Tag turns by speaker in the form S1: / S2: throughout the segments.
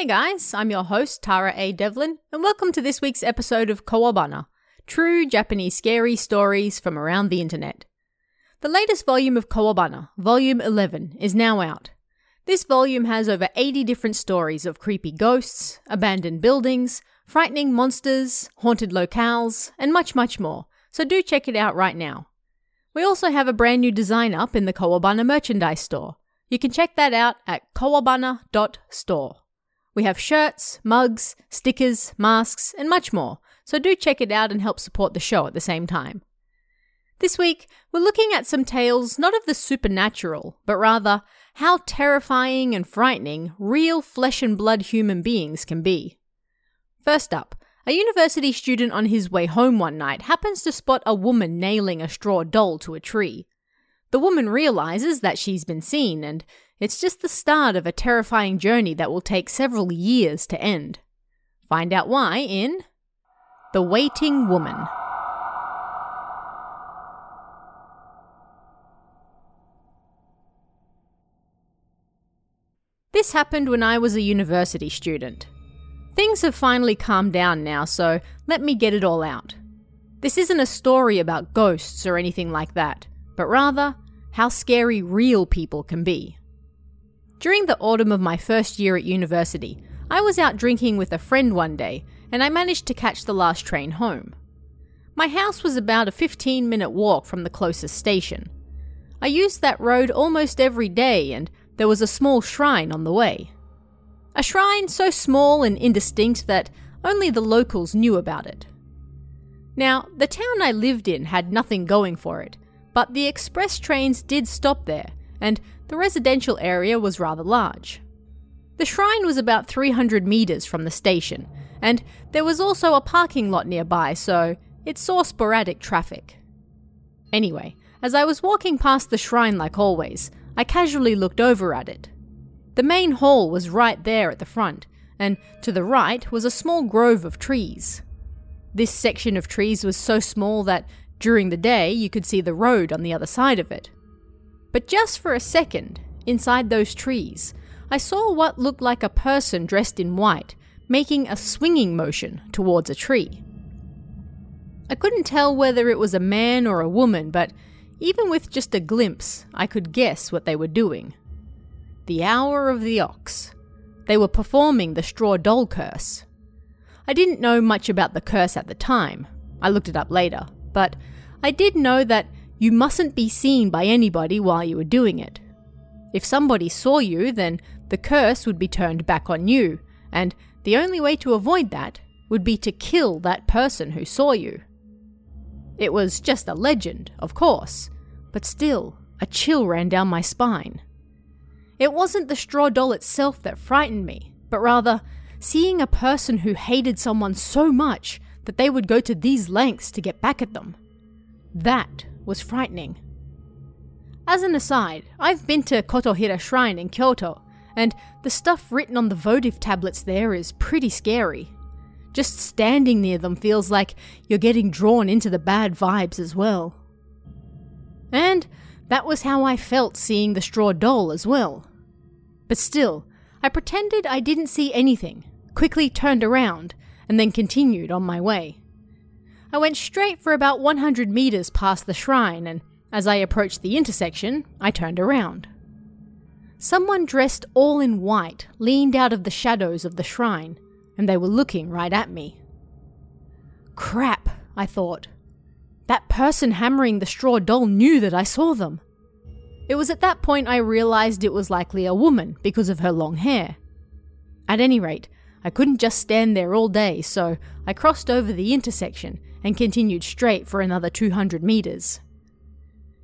S1: Hey guys, I'm your host, Tara A. Devlin, and welcome to this week's episode of Kowabana True Japanese Scary Stories from Around the Internet. The latest volume of Kowabana, Volume 11, is now out. This volume has over 80 different stories of creepy ghosts, abandoned buildings, frightening monsters, haunted locales, and much, much more, so do check it out right now. We also have a brand new design up in the Kowabana merchandise store. You can check that out at kowabana.store. We have shirts, mugs, stickers, masks, and much more, so do check it out and help support the show at the same time. This week, we're looking at some tales not of the supernatural, but rather how terrifying and frightening real flesh and blood human beings can be. First up, a university student on his way home one night happens to spot a woman nailing a straw doll to a tree. The woman realizes that she's been seen and it's just the start of a terrifying journey that will take several years to end. Find out why in The Waiting Woman. This happened when I was a university student. Things have finally calmed down now, so let me get it all out. This isn't a story about ghosts or anything like that, but rather how scary real people can be. During the autumn of my first year at university, I was out drinking with a friend one day and I managed to catch the last train home. My house was about a 15 minute walk from the closest station. I used that road almost every day and there was a small shrine on the way. A shrine so small and indistinct that only the locals knew about it. Now, the town I lived in had nothing going for it, but the express trains did stop there, and the residential area was rather large. The shrine was about 300 metres from the station, and there was also a parking lot nearby, so it saw sporadic traffic. Anyway, as I was walking past the shrine like always, I casually looked over at it. The main hall was right there at the front, and to the right was a small grove of trees. This section of trees was so small that during the day you could see the road on the other side of it. But just for a second, inside those trees, I saw what looked like a person dressed in white making a swinging motion towards a tree. I couldn't tell whether it was a man or a woman, but even with just a glimpse, I could guess what they were doing. The Hour of the Ox. They were performing the Straw Doll Curse. I didn't know much about the curse at the time. I looked it up later, but I did know that you mustn't be seen by anybody while you were doing it. If somebody saw you, then the curse would be turned back on you, and the only way to avoid that would be to kill that person who saw you. It was just a legend, of course, but still, a chill ran down my spine. It wasn't the straw doll itself that frightened me, but rather seeing a person who hated someone so much that they would go to these lengths to get back at them. That was frightening. As an aside, I've been to Kotohira Shrine in Kyoto, and the stuff written on the votive tablets there is pretty scary. Just standing near them feels like you're getting drawn into the bad vibes as well. And that was how I felt seeing the straw doll as well. But still, I pretended I didn't see anything, quickly turned around, and then continued on my way. I went straight for about 100 meters past the shrine, and as I approached the intersection, I turned around. Someone dressed all in white leaned out of the shadows of the shrine, and they were looking right at me. Crap, I thought. That person hammering the straw doll knew that I saw them. It was at that point I realized it was likely a woman because of her long hair. At any rate, I couldn't just stand there all day, so I crossed over the intersection and continued straight for another 200 meters.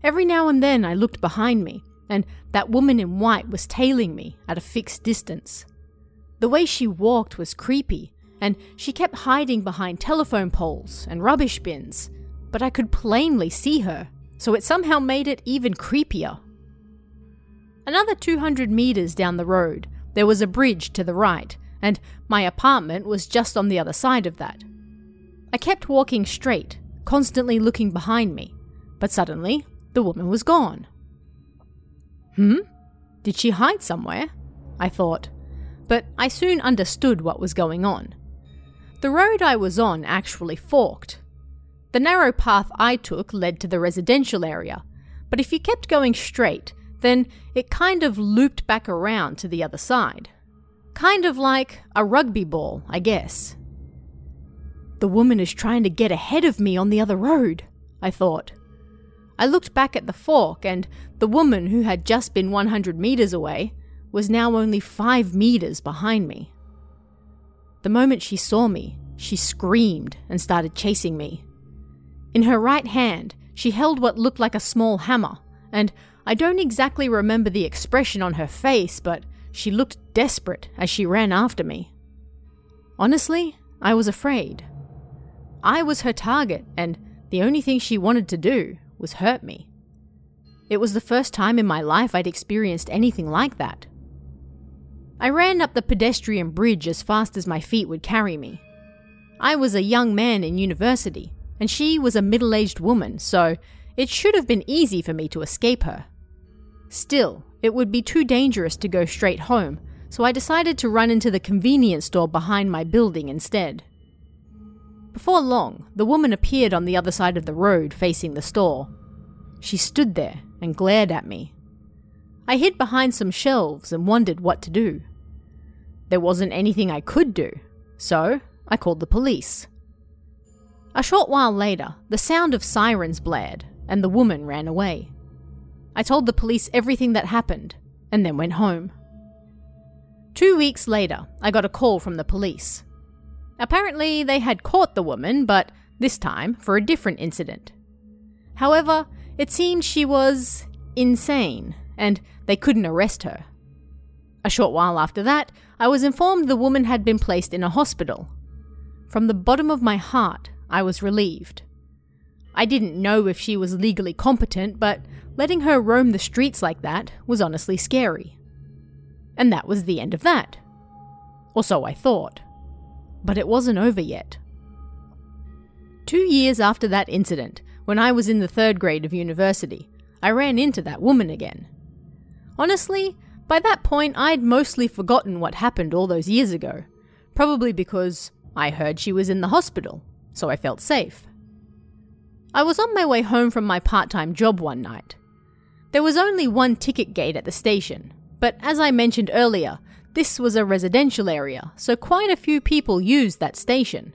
S1: Every now and then I looked behind me, and that woman in white was tailing me at a fixed distance. The way she walked was creepy, and she kept hiding behind telephone poles and rubbish bins, but I could plainly see her, so it somehow made it even creepier. Another 200 meters down the road, there was a bridge to the right, and my apartment was just on the other side of that. I kept walking straight, constantly looking behind me, but suddenly the woman was gone. Hmm? Did she hide somewhere? I thought. but I soon understood what was going on. The road I was on actually forked. The narrow path I took led to the residential area, but if you kept going straight, then it kind of looped back around to the other side. Kind of like a rugby ball, I guess. The woman is trying to get ahead of me on the other road, I thought. I looked back at the fork, and the woman who had just been 100 meters away was now only 5 meters behind me. The moment she saw me, she screamed and started chasing me. In her right hand, she held what looked like a small hammer, and I don't exactly remember the expression on her face, but she looked desperate as she ran after me. Honestly, I was afraid. I was her target, and the only thing she wanted to do was hurt me. It was the first time in my life I'd experienced anything like that. I ran up the pedestrian bridge as fast as my feet would carry me. I was a young man in university, and she was a middle aged woman, so it should have been easy for me to escape her. Still, it would be too dangerous to go straight home, so I decided to run into the convenience store behind my building instead. Before long, the woman appeared on the other side of the road facing the store. She stood there and glared at me. I hid behind some shelves and wondered what to do. There wasn't anything I could do, so I called the police. A short while later, the sound of sirens blared, and the woman ran away. I told the police everything that happened, and then went home. Two weeks later, I got a call from the police. Apparently, they had caught the woman, but this time for a different incident. However, it seemed she was insane and they couldn't arrest her. A short while after that, I was informed the woman had been placed in a hospital. From the bottom of my heart, I was relieved. I didn't know if she was legally competent, but letting her roam the streets like that was honestly scary. And that was the end of that. Or so I thought. But it wasn't over yet. Two years after that incident, when I was in the third grade of university, I ran into that woman again. Honestly, by that point I'd mostly forgotten what happened all those years ago, probably because I heard she was in the hospital, so I felt safe. I was on my way home from my part time job one night. There was only one ticket gate at the station, but as I mentioned earlier, this was a residential area, so quite a few people used that station.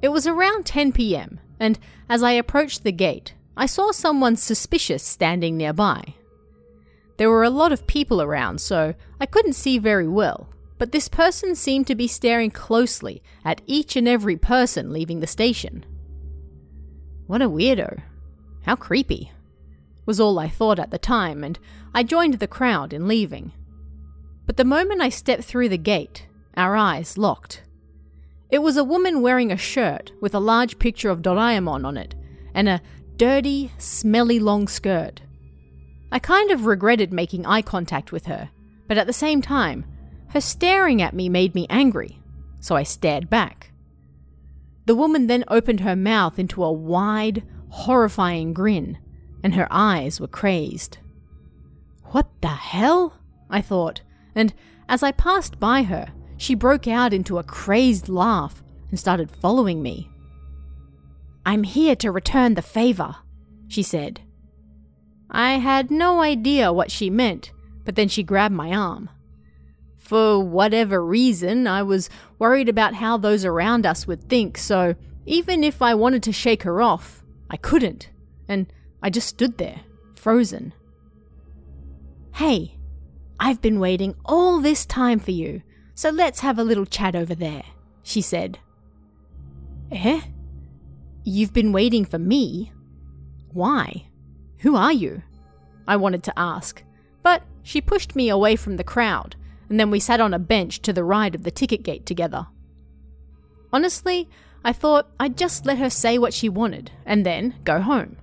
S1: It was around 10 pm, and as I approached the gate, I saw someone suspicious standing nearby. There were a lot of people around, so I couldn't see very well, but this person seemed to be staring closely at each and every person leaving the station. What a weirdo. How creepy. Was all I thought at the time, and I joined the crowd in leaving. But the moment I stepped through the gate, our eyes locked. It was a woman wearing a shirt with a large picture of Doraemon on it, and a dirty, smelly long skirt. I kind of regretted making eye contact with her, but at the same time, her staring at me made me angry, so I stared back. The woman then opened her mouth into a wide, horrifying grin, and her eyes were crazed. What the hell? I thought, and as I passed by her, she broke out into a crazed laugh and started following me. I'm here to return the favor, she said. I had no idea what she meant, but then she grabbed my arm. For whatever reason, I was worried about how those around us would think, so even if I wanted to shake her off, I couldn't, and I just stood there, frozen. Hey, I've been waiting all this time for you, so let's have a little chat over there, she said. Eh? You've been waiting for me? Why? Who are you? I wanted to ask, but she pushed me away from the crowd, and then we sat on a bench to the right of the ticket gate together. Honestly, I thought I'd just let her say what she wanted and then go home.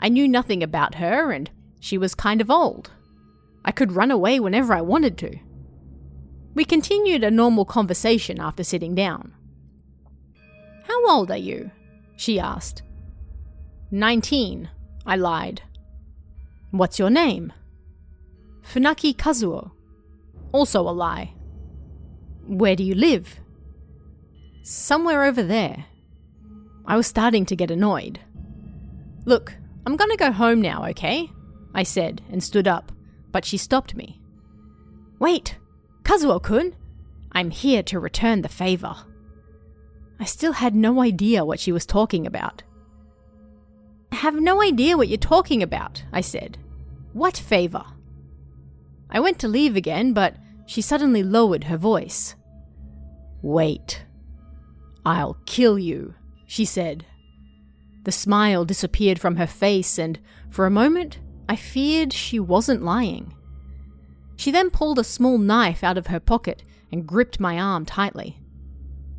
S1: I knew nothing about her, and she was kind of old. I could run away whenever I wanted to. We continued a normal conversation after sitting down. How old are you? she asked. Nineteen, I lied. What's your name? Funaki Kazuo. Also a lie. Where do you live? Somewhere over there. I was starting to get annoyed. Look, I'm gonna go home now, okay? I said and stood up, but she stopped me. Wait, Kazuo kun! I'm here to return the favor. I still had no idea what she was talking about. I have no idea what you're talking about, I said. What favor? I went to leave again, but she suddenly lowered her voice. Wait. I'll kill you, she said. The smile disappeared from her face, and for a moment I feared she wasn't lying. She then pulled a small knife out of her pocket and gripped my arm tightly.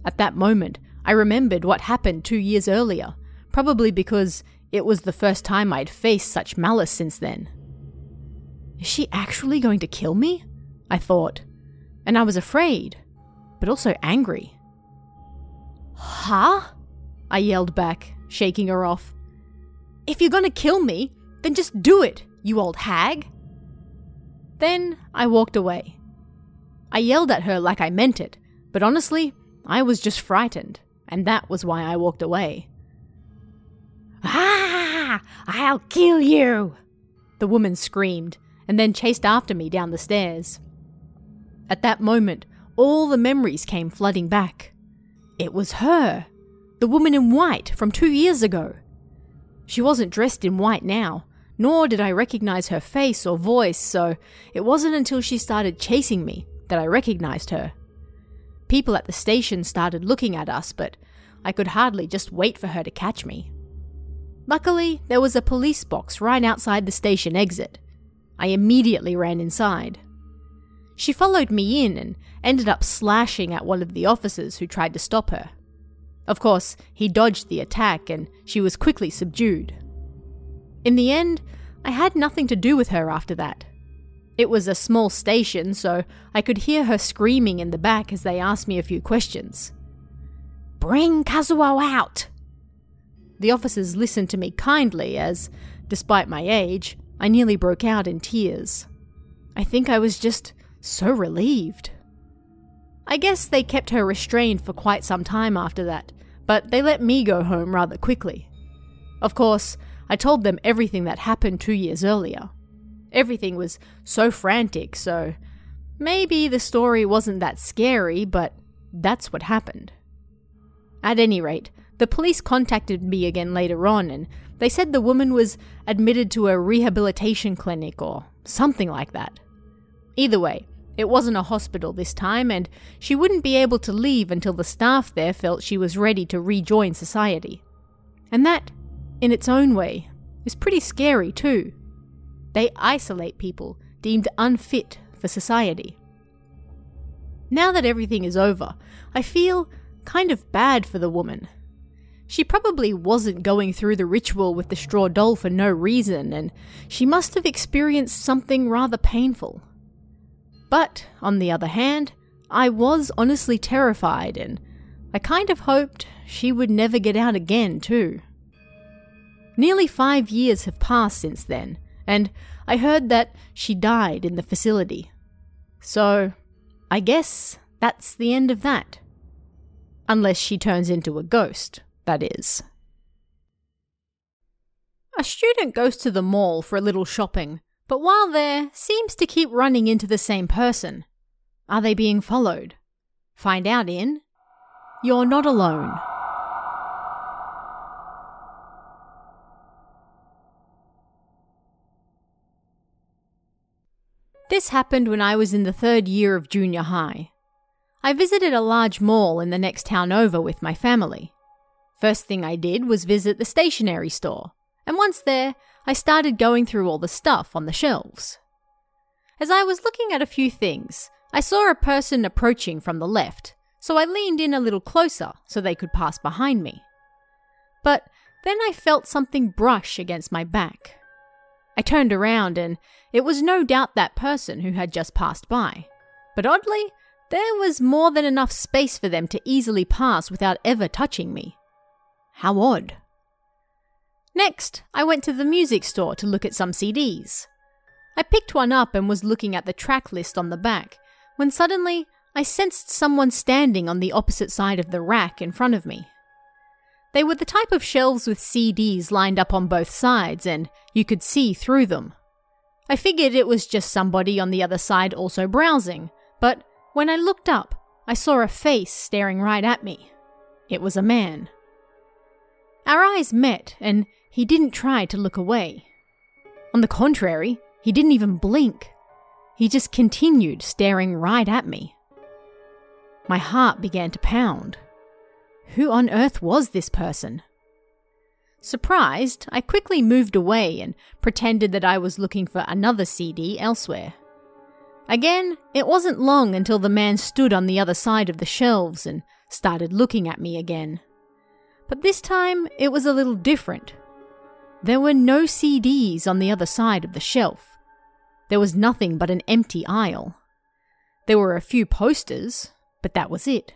S1: At that moment, I remembered what happened two years earlier, probably because it was the first time I'd faced such malice since then. Is she actually going to kill me? I thought, and I was afraid, but also angry. Huh? I yelled back, shaking her off. If you're gonna kill me, then just do it, you old hag. Then I walked away. I yelled at her like I meant it, but honestly, I was just frightened, and that was why I walked away. Ah! I'll kill you! The woman screamed, and then chased after me down the stairs. At that moment, all the memories came flooding back. It was her, the woman in white from two years ago. She wasn't dressed in white now, nor did I recognize her face or voice, so it wasn't until she started chasing me that I recognized her. People at the station started looking at us, but I could hardly just wait for her to catch me. Luckily, there was a police box right outside the station exit. I immediately ran inside. She followed me in and ended up slashing at one of the officers who tried to stop her. Of course, he dodged the attack and she was quickly subdued. In the end, I had nothing to do with her after that. It was a small station, so I could hear her screaming in the back as they asked me a few questions. Bring Kazuo out! The officers listened to me kindly as, despite my age, I nearly broke out in tears. I think I was just so relieved. I guess they kept her restrained for quite some time after that, but they let me go home rather quickly. Of course, I told them everything that happened two years earlier. Everything was so frantic, so maybe the story wasn't that scary, but that's what happened. At any rate, the police contacted me again later on and they said the woman was admitted to a rehabilitation clinic or something like that. Either way, it wasn't a hospital this time, and she wouldn't be able to leave until the staff there felt she was ready to rejoin society. And that, in its own way, is pretty scary too. They isolate people deemed unfit for society. Now that everything is over, I feel kind of bad for the woman. She probably wasn't going through the ritual with the straw doll for no reason, and she must have experienced something rather painful. But, on the other hand, I was honestly terrified, and I kind of hoped she would never get out again, too. Nearly five years have passed since then, and I heard that she died in the facility. So, I guess that's the end of that. Unless she turns into a ghost, that is. A student goes to the mall for a little shopping but while there, seems to keep running into the same person. Are they being followed? Find out in You're Not Alone. This happened when I was in the third year of junior high. I visited a large mall in the next town over with my family. First thing I did was visit the stationery store, and once there, I started going through all the stuff on the shelves. As I was looking at a few things, I saw a person approaching from the left, so I leaned in a little closer so they could pass behind me. But then I felt something brush against my back. I turned around and it was no doubt that person who had just passed by. But oddly, there was more than enough space for them to easily pass without ever touching me. How odd. Next, I went to the music store to look at some CDs. I picked one up and was looking at the track list on the back when suddenly I sensed someone standing on the opposite side of the rack in front of me. They were the type of shelves with CDs lined up on both sides, and you could see through them. I figured it was just somebody on the other side also browsing, but when I looked up, I saw a face staring right at me. It was a man. Our eyes met, and he didn't try to look away. On the contrary, he didn't even blink. He just continued staring right at me. My heart began to pound. Who on earth was this person? Surprised, I quickly moved away and pretended that I was looking for another CD elsewhere. Again, it wasn't long until the man stood on the other side of the shelves and started looking at me again. But this time, it was a little different. There were no CDs on the other side of the shelf. There was nothing but an empty aisle. There were a few posters, but that was it.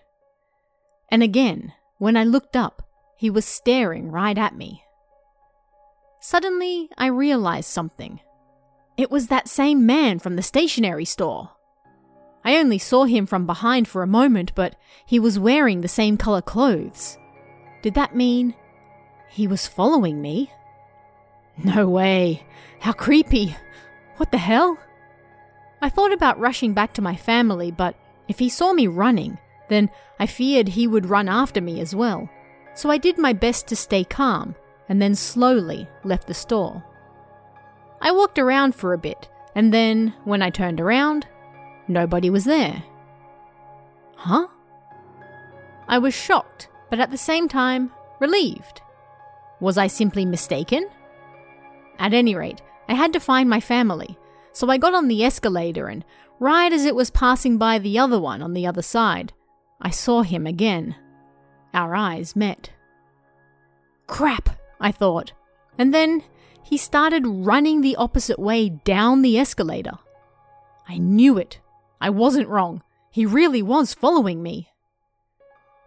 S1: And again, when I looked up, he was staring right at me. Suddenly, I realized something. It was that same man from the stationery store. I only saw him from behind for a moment, but he was wearing the same color clothes. Did that mean he was following me? No way. How creepy. What the hell? I thought about rushing back to my family, but if he saw me running, then I feared he would run after me as well so I did my best to stay calm and then slowly left the store. I walked around for a bit, and then, when I turned around, nobody was there. Huh? I was shocked, but at the same time, relieved. Was I simply mistaken? At any rate, I had to find my family, so I got on the escalator, and right as it was passing by the other one on the other side, I saw him again. Our eyes met. Crap, I thought. And then he started running the opposite way down the escalator. I knew it. I wasn't wrong. He really was following me.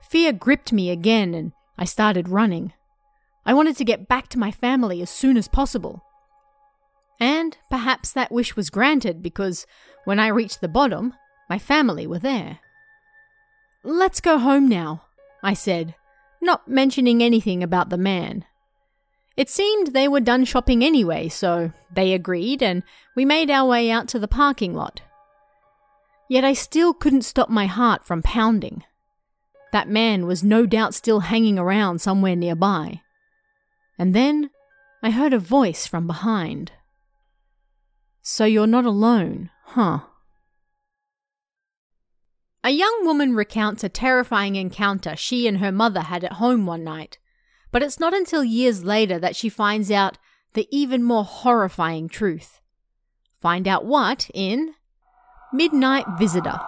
S1: Fear gripped me again and I started running. I wanted to get back to my family as soon as possible. And perhaps that wish was granted because when I reached the bottom, my family were there. Let's go home now, I said, not mentioning anything about the man. It seemed they were done shopping anyway, so they agreed and we made our way out to the parking lot. Yet I still couldn't stop my heart from pounding. That man was no doubt still hanging around somewhere nearby. And then I heard a voice from behind. So you're not alone, huh? A young woman recounts a terrifying encounter she and her mother had at home one night, but it's not until years later that she finds out the even more horrifying truth. Find out what in Midnight Visitor.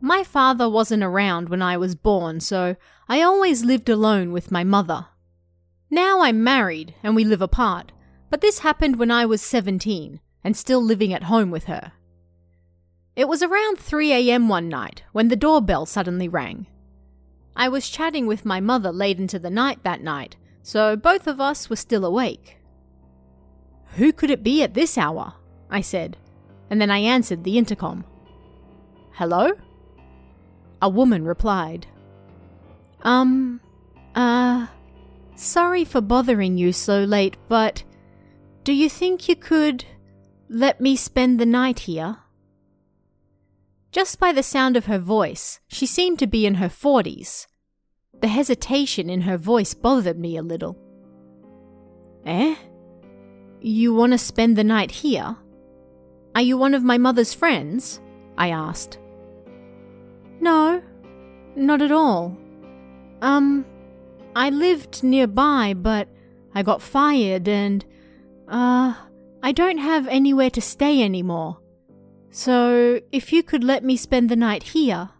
S1: My father wasn't around when I was born, so I always lived alone with my mother. Now I'm married and we live apart, but this happened when I was 17 and still living at home with her. It was around 3 am one night when the doorbell suddenly rang. I was chatting with my mother late into the night that night, so both of us were still awake. Who could it be at this hour? I said, and then I answered the intercom. Hello? A woman replied. Um, uh, Sorry for bothering you so late, but do you think you could let me spend the night here? Just by the sound of her voice, she seemed to be in her forties. The hesitation in her voice bothered me a little. Eh? You want to spend the night here? Are you one of my mother's friends? I asked. No, not at all. Um, I lived nearby, but I got fired and, uh, I don't have anywhere to stay anymore. So, if you could let me spend the night here.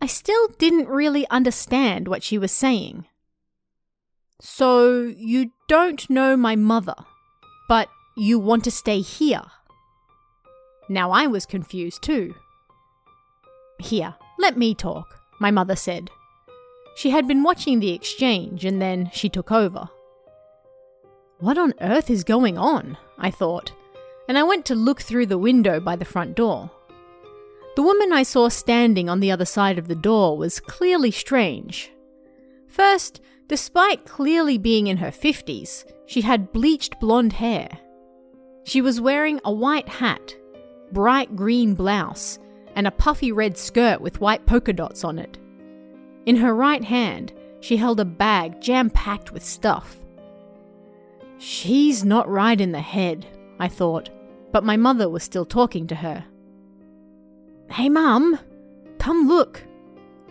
S1: I still didn't really understand what she was saying. So, you don't know my mother, but you want to stay here? Now I was confused too. Here, let me talk, my mother said. She had been watching the exchange and then she took over. What on earth is going on? I thought, and I went to look through the window by the front door. The woman I saw standing on the other side of the door was clearly strange. First, despite clearly being in her 50s, she had bleached blonde hair. She was wearing a white hat, bright green blouse, and a puffy red skirt with white polka dots on it. In her right hand, she held a bag jam packed with stuff. She's not right in the head, I thought, but my mother was still talking to her. Hey, Mum, come look.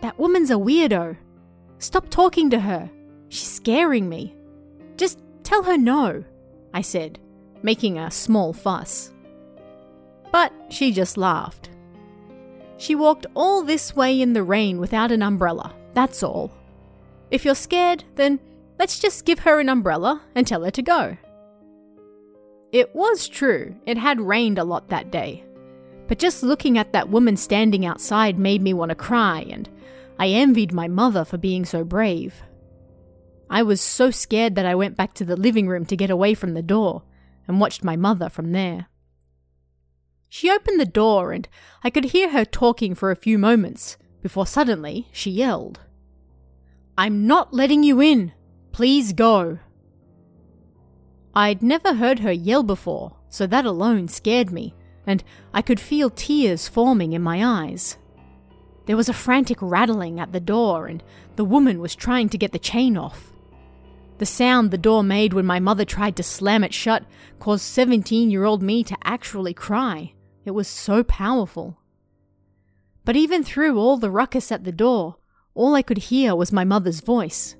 S1: That woman's a weirdo. Stop talking to her. She's scaring me. Just tell her no, I said, making a small fuss. But she just laughed. She walked all this way in the rain without an umbrella, that's all. If you're scared, then let's just give her an umbrella and tell her to go. It was true, it had rained a lot that day. But just looking at that woman standing outside made me want to cry, and I envied my mother for being so brave. I was so scared that I went back to the living room to get away from the door and watched my mother from there. She opened the door and I could hear her talking for a few moments before suddenly she yelled, I'm not letting you in! Please go! I'd never heard her yell before, so that alone scared me, and I could feel tears forming in my eyes. There was a frantic rattling at the door, and the woman was trying to get the chain off. The sound the door made when my mother tried to slam it shut caused 17 year old me to actually cry. It was so powerful. But even through all the ruckus at the door, all I could hear was my mother's voice,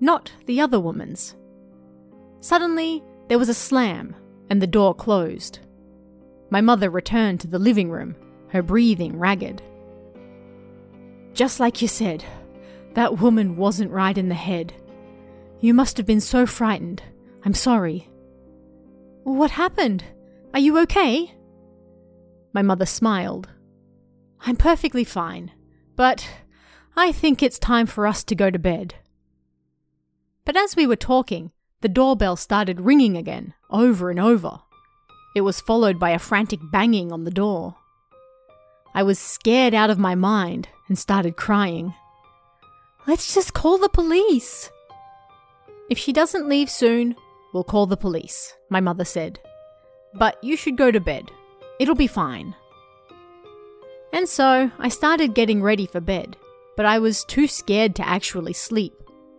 S1: not the other woman's. Suddenly, there was a slam, and the door closed. My mother returned to the living room, her breathing ragged. Just like you said, that woman wasn't right in the head. You must have been so frightened. I'm sorry. What happened? Are you okay? My mother smiled. I'm perfectly fine, but I think it's time for us to go to bed. But as we were talking, the doorbell started ringing again, over and over. It was followed by a frantic banging on the door. I was scared out of my mind and started crying. Let's just call the police. If she doesn't leave soon, we'll call the police, my mother said. But you should go to bed. It'll be fine. And so I started getting ready for bed, but I was too scared to actually sleep.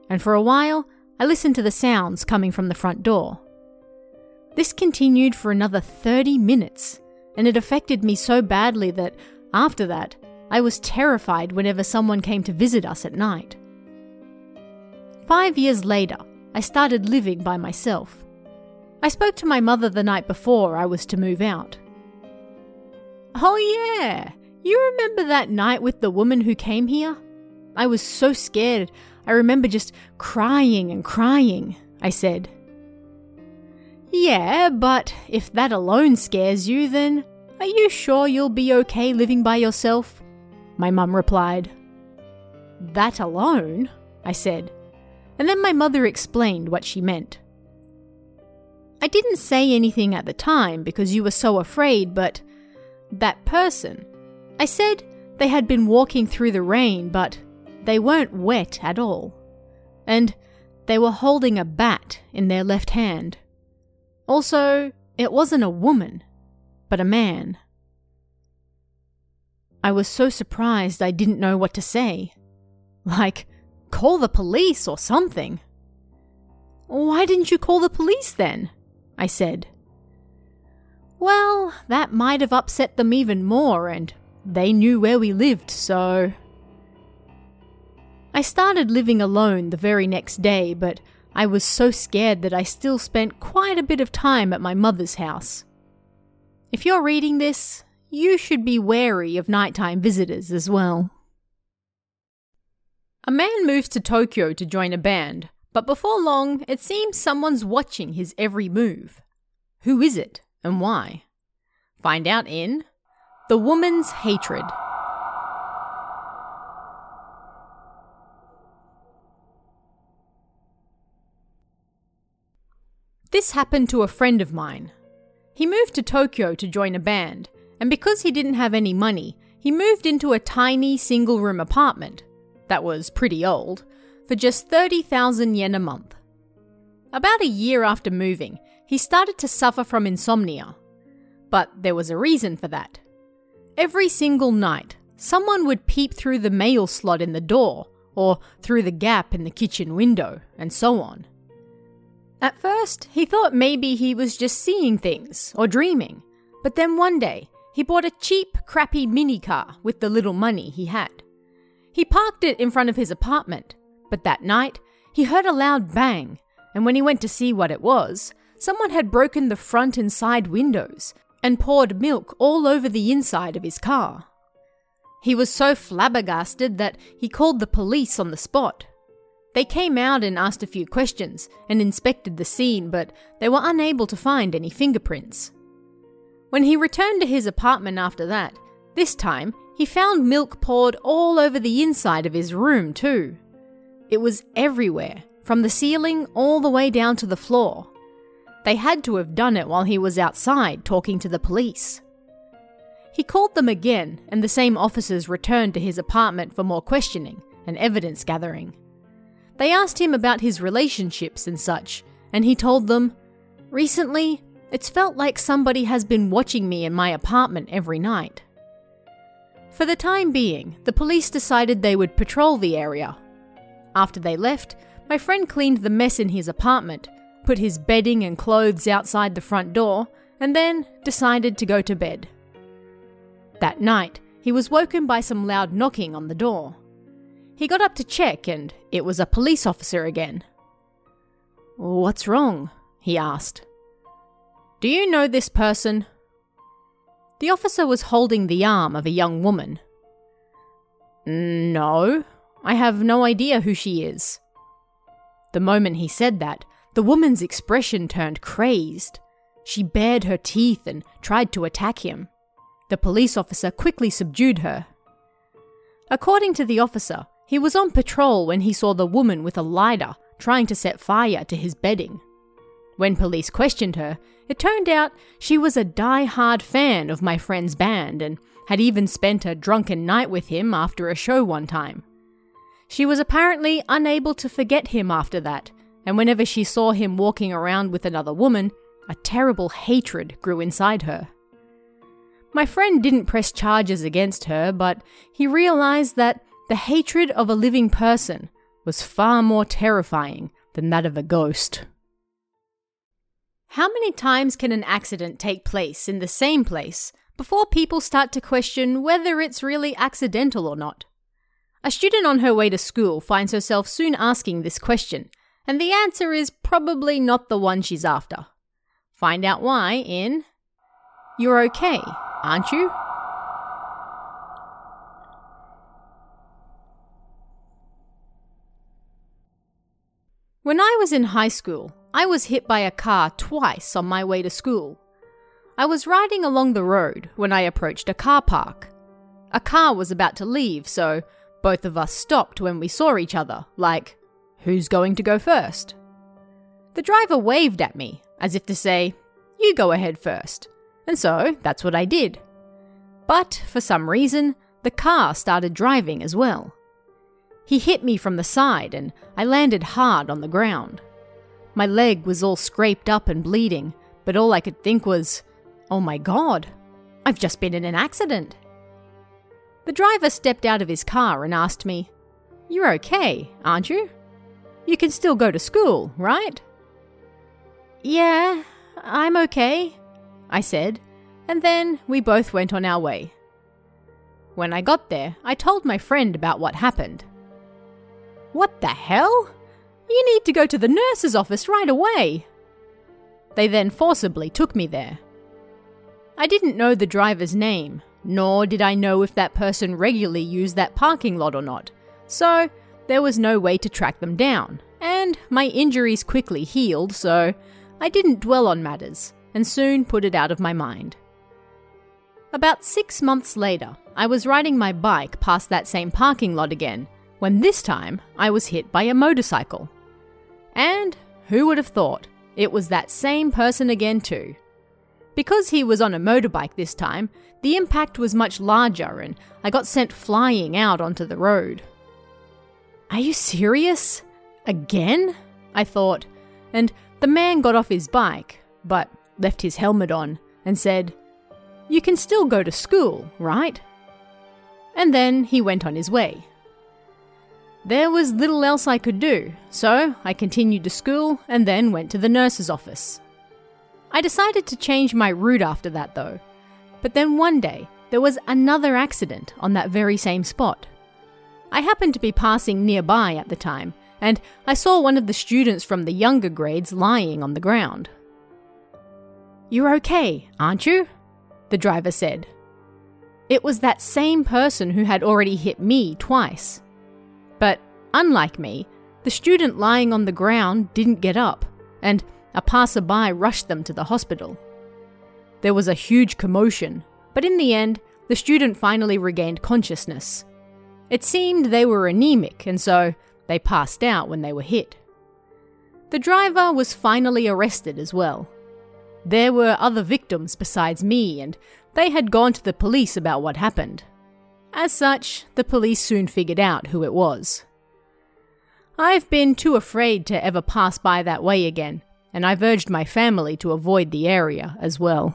S1: And for a while, I listened to the sounds coming from the front door. This continued for another 30 minutes, and it affected me so badly that, after that, I was terrified whenever someone came to visit us at night. Five years later, I started living by myself. I spoke to my mother the night before I was to move out. Oh, yeah, you remember that night with the woman who came here? I was so scared, I remember just crying and crying, I said. Yeah, but if that alone scares you, then are you sure you'll be okay living by yourself? My mum replied. That alone? I said, and then my mother explained what she meant. I didn't say anything at the time because you were so afraid, but that person. I said they had been walking through the rain, but they weren't wet at all. And they were holding a bat in their left hand. Also, it wasn't a woman, but a man. I was so surprised I didn't know what to say. Like, call the police or something. Why didn't you call the police then? I said. Well, that might have upset them even more, and they knew where we lived, so. I started living alone the very next day, but I was so scared that I still spent quite a bit of time at my mother's house. If you're reading this, you should be wary of nighttime visitors as well. A man moves to Tokyo to join a band, but before long, it seems someone's watching his every move. Who is it and why? Find out in The Woman's Hatred. This happened to a friend of mine. He moved to Tokyo to join a band, and because he didn't have any money, he moved into a tiny single room apartment that was pretty old for just 30,000 yen a month. About a year after moving, he started to suffer from insomnia. But there was a reason for that. Every single night, someone would peep through the mail slot in the door, or through the gap in the kitchen window, and so on. At first, he thought maybe he was just seeing things or dreaming, but then one day, he bought a cheap, crappy mini car with the little money he had. He parked it in front of his apartment, but that night, he heard a loud bang, and when he went to see what it was, someone had broken the front and side windows and poured milk all over the inside of his car. He was so flabbergasted that he called the police on the spot. They came out and asked a few questions and inspected the scene, but they were unable to find any fingerprints. When he returned to his apartment after that, this time he found milk poured all over the inside of his room, too. It was everywhere, from the ceiling all the way down to the floor. They had to have done it while he was outside talking to the police. He called them again, and the same officers returned to his apartment for more questioning and evidence gathering. They asked him about his relationships and such, and he told them, Recently, it's felt like somebody has been watching me in my apartment every night. For the time being, the police decided they would patrol the area. After they left, my friend cleaned the mess in his apartment, put his bedding and clothes outside the front door, and then decided to go to bed. That night, he was woken by some loud knocking on the door. He got up to check, and it was a police officer again. What's wrong? he asked. Do you know this person? The officer was holding the arm of a young woman. No, I have no idea who she is. The moment he said that, the woman's expression turned crazed. She bared her teeth and tried to attack him. The police officer quickly subdued her. According to the officer, he was on patrol when he saw the woman with a lighter trying to set fire to his bedding. When police questioned her, it turned out she was a die-hard fan of my friend's band and had even spent a drunken night with him after a show one time. She was apparently unable to forget him after that, and whenever she saw him walking around with another woman, a terrible hatred grew inside her. My friend didn't press charges against her, but he realized that the hatred of a living person was far more terrifying than that of a ghost. How many times can an accident take place in the same place before people start to question whether it's really accidental or not? A student on her way to school finds herself soon asking this question, and the answer is probably not the one she's after. Find out why in You're Okay, Aren't You? When I was in high school, I was hit by a car twice on my way to school. I was riding along the road when I approached a car park. A car was about to leave, so both of us stopped when we saw each other, like, who's going to go first? The driver waved at me, as if to say, you go ahead first. And so that's what I did. But for some reason, the car started driving as well. He hit me from the side and I landed hard on the ground. My leg was all scraped up and bleeding, but all I could think was, oh my god, I've just been in an accident. The driver stepped out of his car and asked me, You're okay, aren't you? You can still go to school, right? Yeah, I'm okay, I said, and then we both went on our way. When I got there, I told my friend about what happened. What the hell? You need to go to the nurse's office right away. They then forcibly took me there. I didn't know the driver's name, nor did I know if that person regularly used that parking lot or not, so there was no way to track them down, and my injuries quickly healed, so I didn't dwell on matters and soon put it out of my mind. About six months later, I was riding my bike past that same parking lot again when this time I was hit by a motorcycle. And who would have thought? it was that same person again, too. Because he was on a motorbike this time, the impact was much larger and I got sent flying out onto the road. Are you serious? Again? I thought, and the man got off his bike, but left his helmet on and said, You can still go to school, right? And then he went on his way. There was little else I could do, so I continued to school and then went to the nurse's office. I decided to change my route after that though, but then one day there was another accident on that very same spot. I happened to be passing nearby at the time, and I saw one of the students from the younger grades lying on the ground. You're okay, aren't you? The driver said. It was that same person who had already hit me twice. But unlike me, the student lying on the ground didn't get up, and a passerby rushed them to the hospital. There was a huge commotion, but in the end, the student finally regained consciousness. It seemed they were anemic, and so they passed out when they were hit. The driver was finally arrested as well. There were other victims besides me, and they had gone to the police about what happened. As such, the police soon figured out who it was. I've been too afraid to ever pass by that way again, and I've urged my family to avoid the area as well.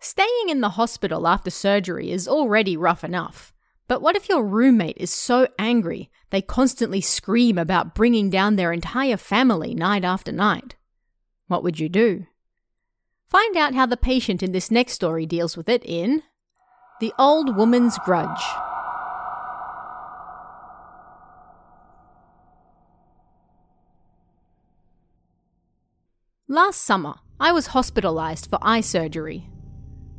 S1: Staying in the hospital after surgery is already rough enough. But what if your roommate is so angry they constantly scream about bringing down their entire family night after night? What would you do? Find out how the patient in this next story deals with it in The Old Woman's Grudge. Last summer, I was hospitalized for eye surgery.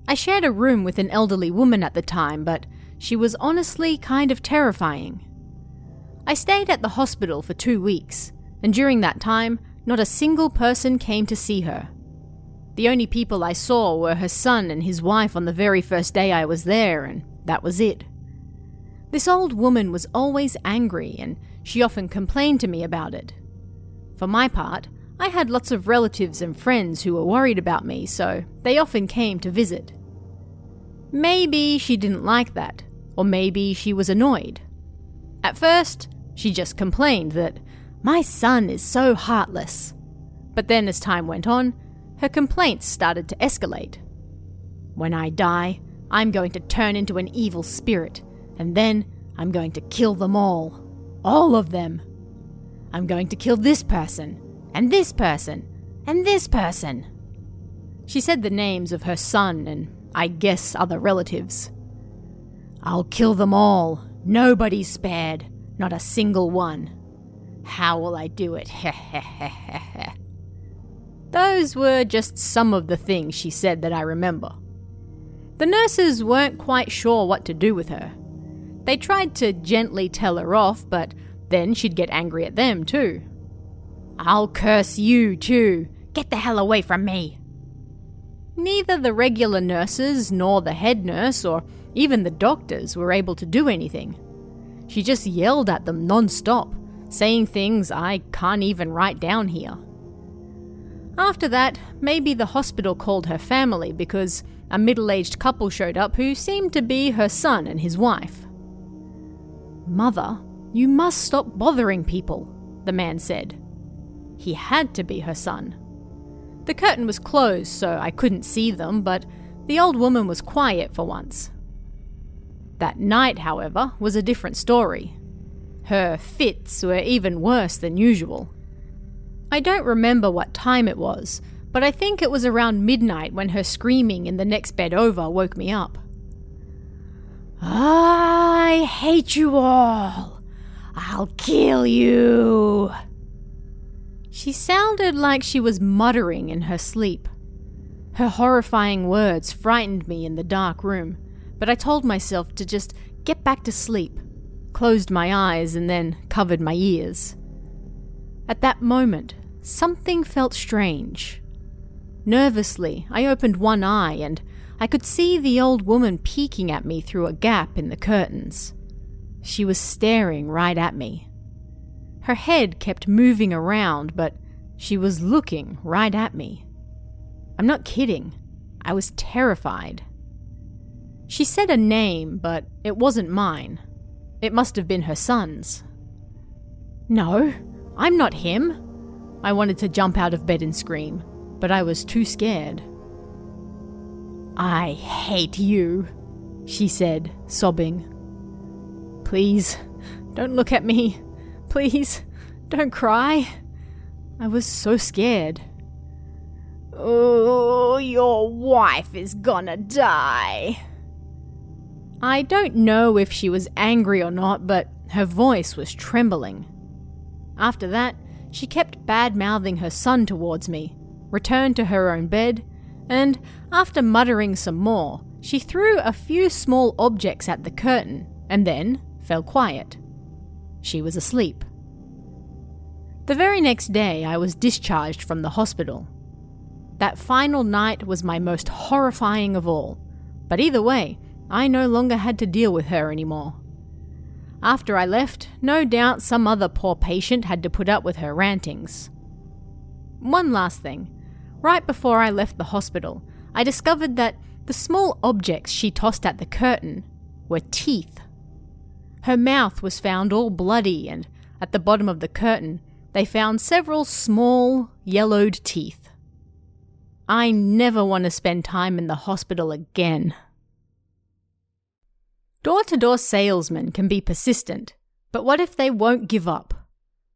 S1: I shared a room with an elderly woman at the time, but she was honestly kind of terrifying. I stayed at the hospital for two weeks, and during that time, not a single person came to see her. The only people I saw were her son and his wife on the very first day I was there, and that was it. This old woman was always angry, and she often complained to me about it. For my part, I had lots of relatives and friends who were worried about me, so they often came to visit. Maybe she didn't like that, or maybe she was annoyed. At first, she just complained that, My son is so heartless. But then, as time went on, her complaints started to escalate. When I die, I'm going to turn into an evil spirit, and then I'm going to kill them all. All of them. I'm going to kill this person, and this person, and this person. She said the names of her son and, I guess, other relatives. I'll kill them all. Nobody's spared. Not a single one. How will I do it? Those were just some of the things she said that I remember. The nurses weren't quite sure what to do with her. They tried to gently tell her off, but then she'd get angry at them too. I'll curse you too. Get the hell away from me. Neither the regular nurses, nor the head nurse, or even the doctors were able to do anything. She just yelled at them non stop, saying things I can't even write down here. After that, maybe the hospital called her family because a middle aged couple showed up who seemed to be her son and his wife. Mother, you must stop bothering people, the man said. He had to be her son. The curtain was closed, so I couldn't see them, but the old woman was quiet for once. That night, however, was a different story. Her fits were even worse than usual. I don't remember what time it was, but I think it was around midnight when her screaming in the next bed over woke me up. I hate you all. I'll kill you. She sounded like she was muttering in her sleep. Her horrifying words frightened me in the dark room but I told myself to just get back to sleep, closed my eyes, and then covered my ears. At that moment, something felt strange. Nervously, I opened one eye and I could see the old woman peeking at me through a gap in the curtains. She was staring right at me. Her head kept moving around, but She was looking right at me. I'm not kidding. I was terrified. She said a name, but it wasn't mine. It must have been her son's. No, I'm not him. I wanted to jump out of bed and scream, but I was too scared. I hate you, she said, sobbing. Please, don't look at me. Please, don't cry. I was so scared. Oh, your wife is gonna die. I don't know if she was angry or not, but her voice was trembling. After that, she kept bad mouthing her son towards me, returned to her own bed, and, after muttering some more, she threw a few small objects at the curtain and then fell quiet. She was asleep. The very next day, I was discharged from the hospital. That final night was my most horrifying of all, but either way, I no longer had to deal with her anymore. After I left, no doubt some other poor patient had to put up with her rantings. One last thing. Right before I left the hospital, I discovered that the small objects she tossed at the curtain were teeth. Her mouth was found all bloody, and at the bottom of the curtain, they found several small, yellowed teeth. I never want to spend time in the hospital again. Door to door salesmen can be persistent, but what if they won't give up?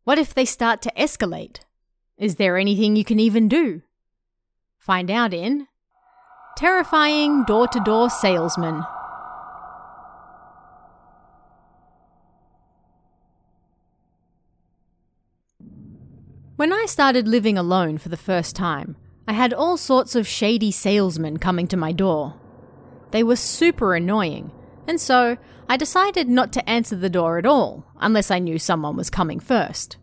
S1: What if they start to escalate? Is there anything you can even do? Find out in Terrifying Door to Door Salesman. When I started living alone for the first time, I had all sorts of shady salesmen coming to my door. They were super annoying and so I decided not to answer the door at all unless I knew someone was coming first.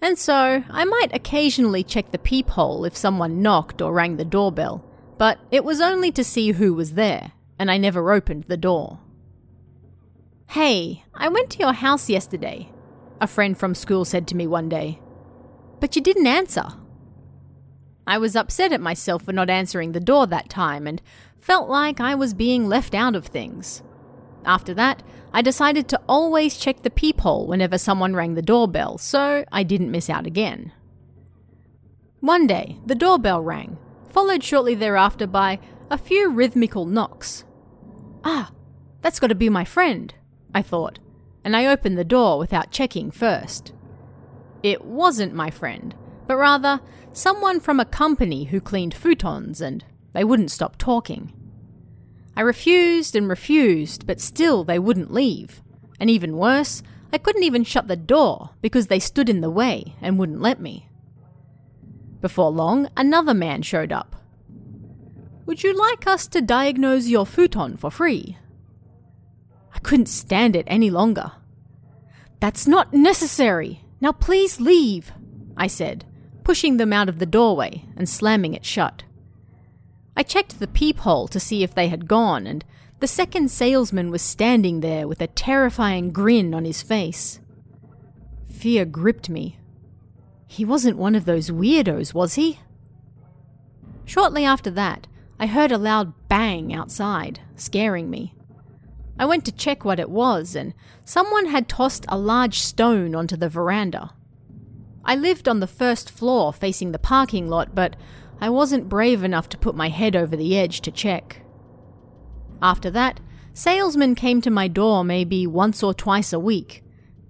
S1: And so I might occasionally check the peephole if someone knocked or rang the doorbell, but it was only to see who was there, and I never opened the door. Hey, I went to your house yesterday, a friend from school said to me one day. But you didn't answer. I was upset at myself for not answering the door that time and felt like I was being left out of things. After that, I decided to always check the peephole whenever someone rang the doorbell, so I didn't miss out again. One day, the doorbell rang, followed shortly thereafter by a few rhythmical knocks. Ah, that's got to be my friend, I thought, and I opened the door without checking first. It wasn't my friend, but rather someone from a company who cleaned futons and they wouldn't stop talking. I refused and refused, but still they wouldn't leave. And even worse, I couldn't even shut the door because they stood in the way and wouldn't let me. Before long, another man showed up. Would you like us to diagnose your futon for free? I couldn't stand it any longer. That's not necessary. Now please leave, I said, pushing them out of the doorway and slamming it shut. I checked the peephole to see if they had gone, and the second salesman was standing there with a terrifying grin on his face. Fear gripped me. He wasn't one of those weirdos, was he? Shortly after that, I heard a loud bang outside, scaring me. I went to check what it was, and someone had tossed a large stone onto the veranda. I lived on the first floor facing the parking lot, but I wasn't brave enough to put my head over the edge to check. After that, salesmen came to my door maybe once or twice a week,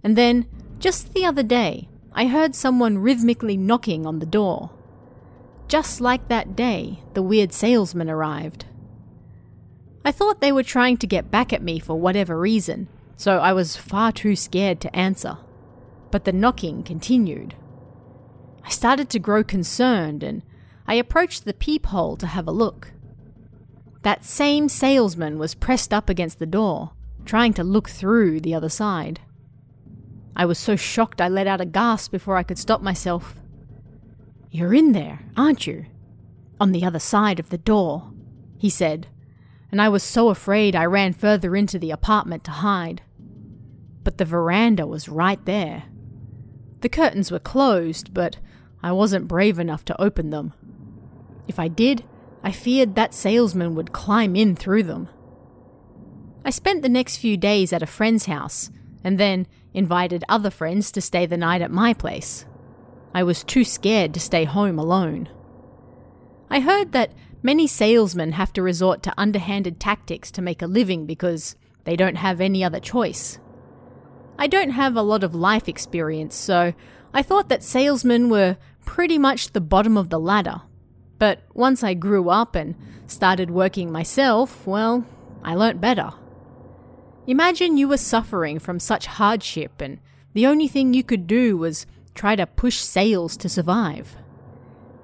S1: and then, just the other day, I heard someone rhythmically knocking on the door. Just like that day, the weird salesman arrived. I thought they were trying to get back at me for whatever reason, so I was far too scared to answer. But the knocking continued. I started to grow concerned and I approached the peephole to have a look. That same salesman was pressed up against the door, trying to look through the other side. I was so shocked I let out a gasp before I could stop myself. You're in there, aren't you? On the other side of the door, he said, and I was so afraid I ran further into the apartment to hide. But the veranda was right there. The curtains were closed, but I wasn't brave enough to open them. If I did, I feared that salesman would climb in through them. I spent the next few days at a friend's house, and then invited other friends to stay the night at my place. I was too scared to stay home alone. I heard that many salesmen have to resort to underhanded tactics to make a living because they don't have any other choice. I don't have a lot of life experience, so I thought that salesmen were pretty much the bottom of the ladder. But once I grew up and started working myself, well, I learnt better. Imagine you were suffering from such hardship and the only thing you could do was try to push sales to survive.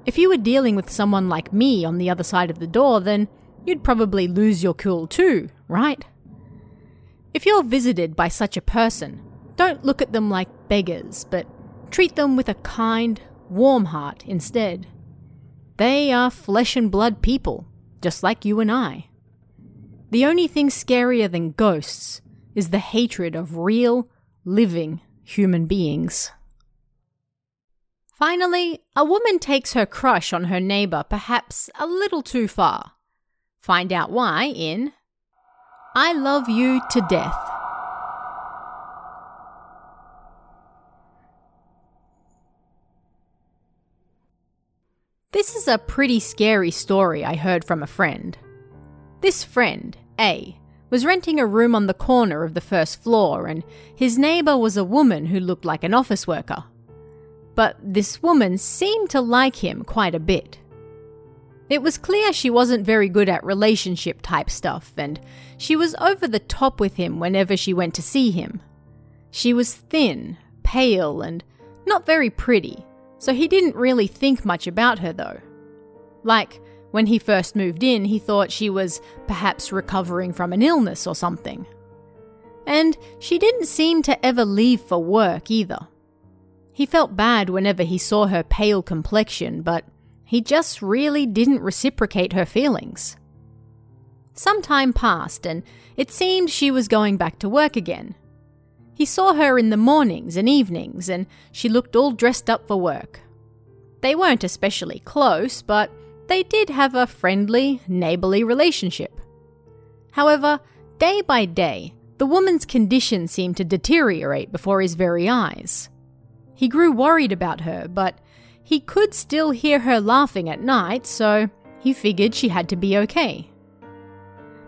S1: If you were dealing with someone like me on the other side of the door, then you'd probably lose your cool too, right? If you're visited by such a person, don't look at them like beggars, but treat them with a kind, warm heart instead. They are flesh and blood people, just like you and I. The only thing scarier than ghosts is the hatred of real, living human beings. Finally, a woman takes her crush on her neighbour perhaps a little too far. Find out why in I Love You to Death. This is a pretty scary story I heard from a friend. This friend, A, was renting a room on the corner of the first floor, and his neighbour was a woman who looked like an office worker. But this woman seemed to like him quite a bit. It was clear she wasn't very good at relationship type stuff, and she was over the top with him whenever she went to see him. She was thin, pale, and not very pretty, so he didn't really think much about her though. Like, when he first moved in, he thought she was perhaps recovering from an illness or something. And she didn't seem to ever leave for work either. He felt bad whenever he saw her pale complexion, but he just really didn't reciprocate her feelings. Some time passed, and it seemed she was going back to work again. He saw her in the mornings and evenings, and she looked all dressed up for work. They weren't especially close, but they did have a friendly, neighbourly relationship. However, day by day, the woman's condition seemed to deteriorate before his very eyes. He grew worried about her, but he could still hear her laughing at night, so he figured she had to be okay.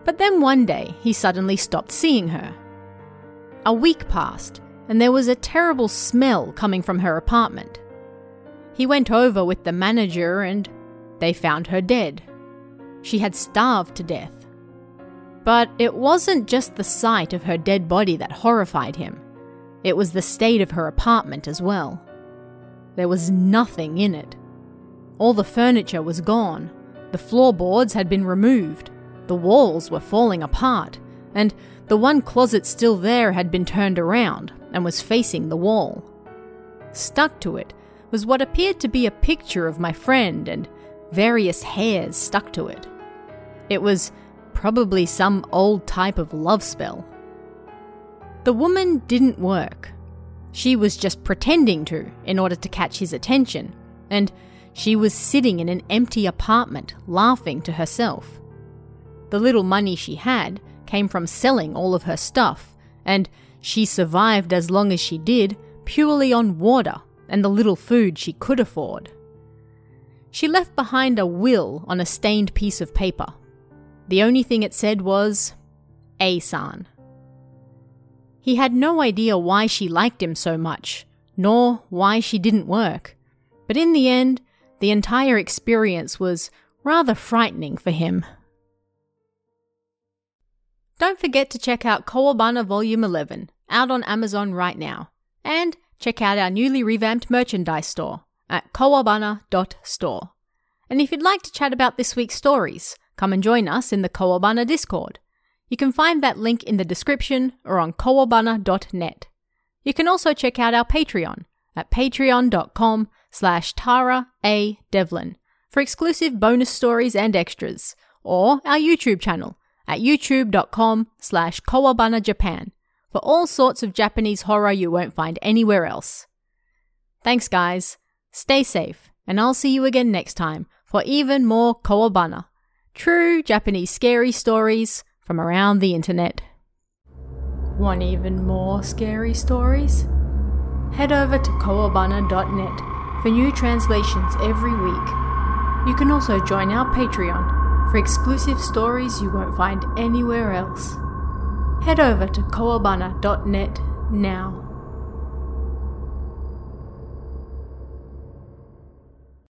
S1: But then one day, he suddenly stopped seeing her. A week passed, and there was a terrible smell coming from her apartment. He went over with the manager and they found her dead. She had starved to death. But it wasn't just the sight of her dead body that horrified him, it was the state of her apartment as well. There was nothing in it. All the furniture was gone, the floorboards had been removed, the walls were falling apart, and the one closet still there had been turned around and was facing the wall. Stuck to it was what appeared to be a picture of my friend and various hairs stuck to it. It was probably some old type of love spell. The woman didn't work. She was just pretending to in order to catch his attention, and she was sitting in an empty apartment laughing to herself. The little money she had came from selling all of her stuff, and she survived as long as she did purely on water and the little food she could afford. She left behind a will on a stained piece of paper. The only thing it said was, A-san. He had no idea why she liked him so much, nor why she didn't work. But in the end, the entire experience was rather frightening for him. Don't forget to check out Kowabana Volume 11, out on Amazon right now. And check out our newly revamped merchandise store at kowabana.store. And if you'd like to chat about this week's stories, come and join us in the Kowabana Discord. You can find that link in the description or on kowabana.net. You can also check out our Patreon at patreon.com slash Tara A. Devlin for exclusive bonus stories and extras, or our YouTube channel at youtube.com slash Kowabana Japan for all sorts of Japanese horror you won't find anywhere else. Thanks, guys. Stay safe, and I'll see you again next time for even more Kowabana, true Japanese scary stories from around the internet. Want even more scary stories? Head over to kowabana.net for new translations every week. You can also join our Patreon for exclusive stories you won't find anywhere else. Head over to kowabana.net now.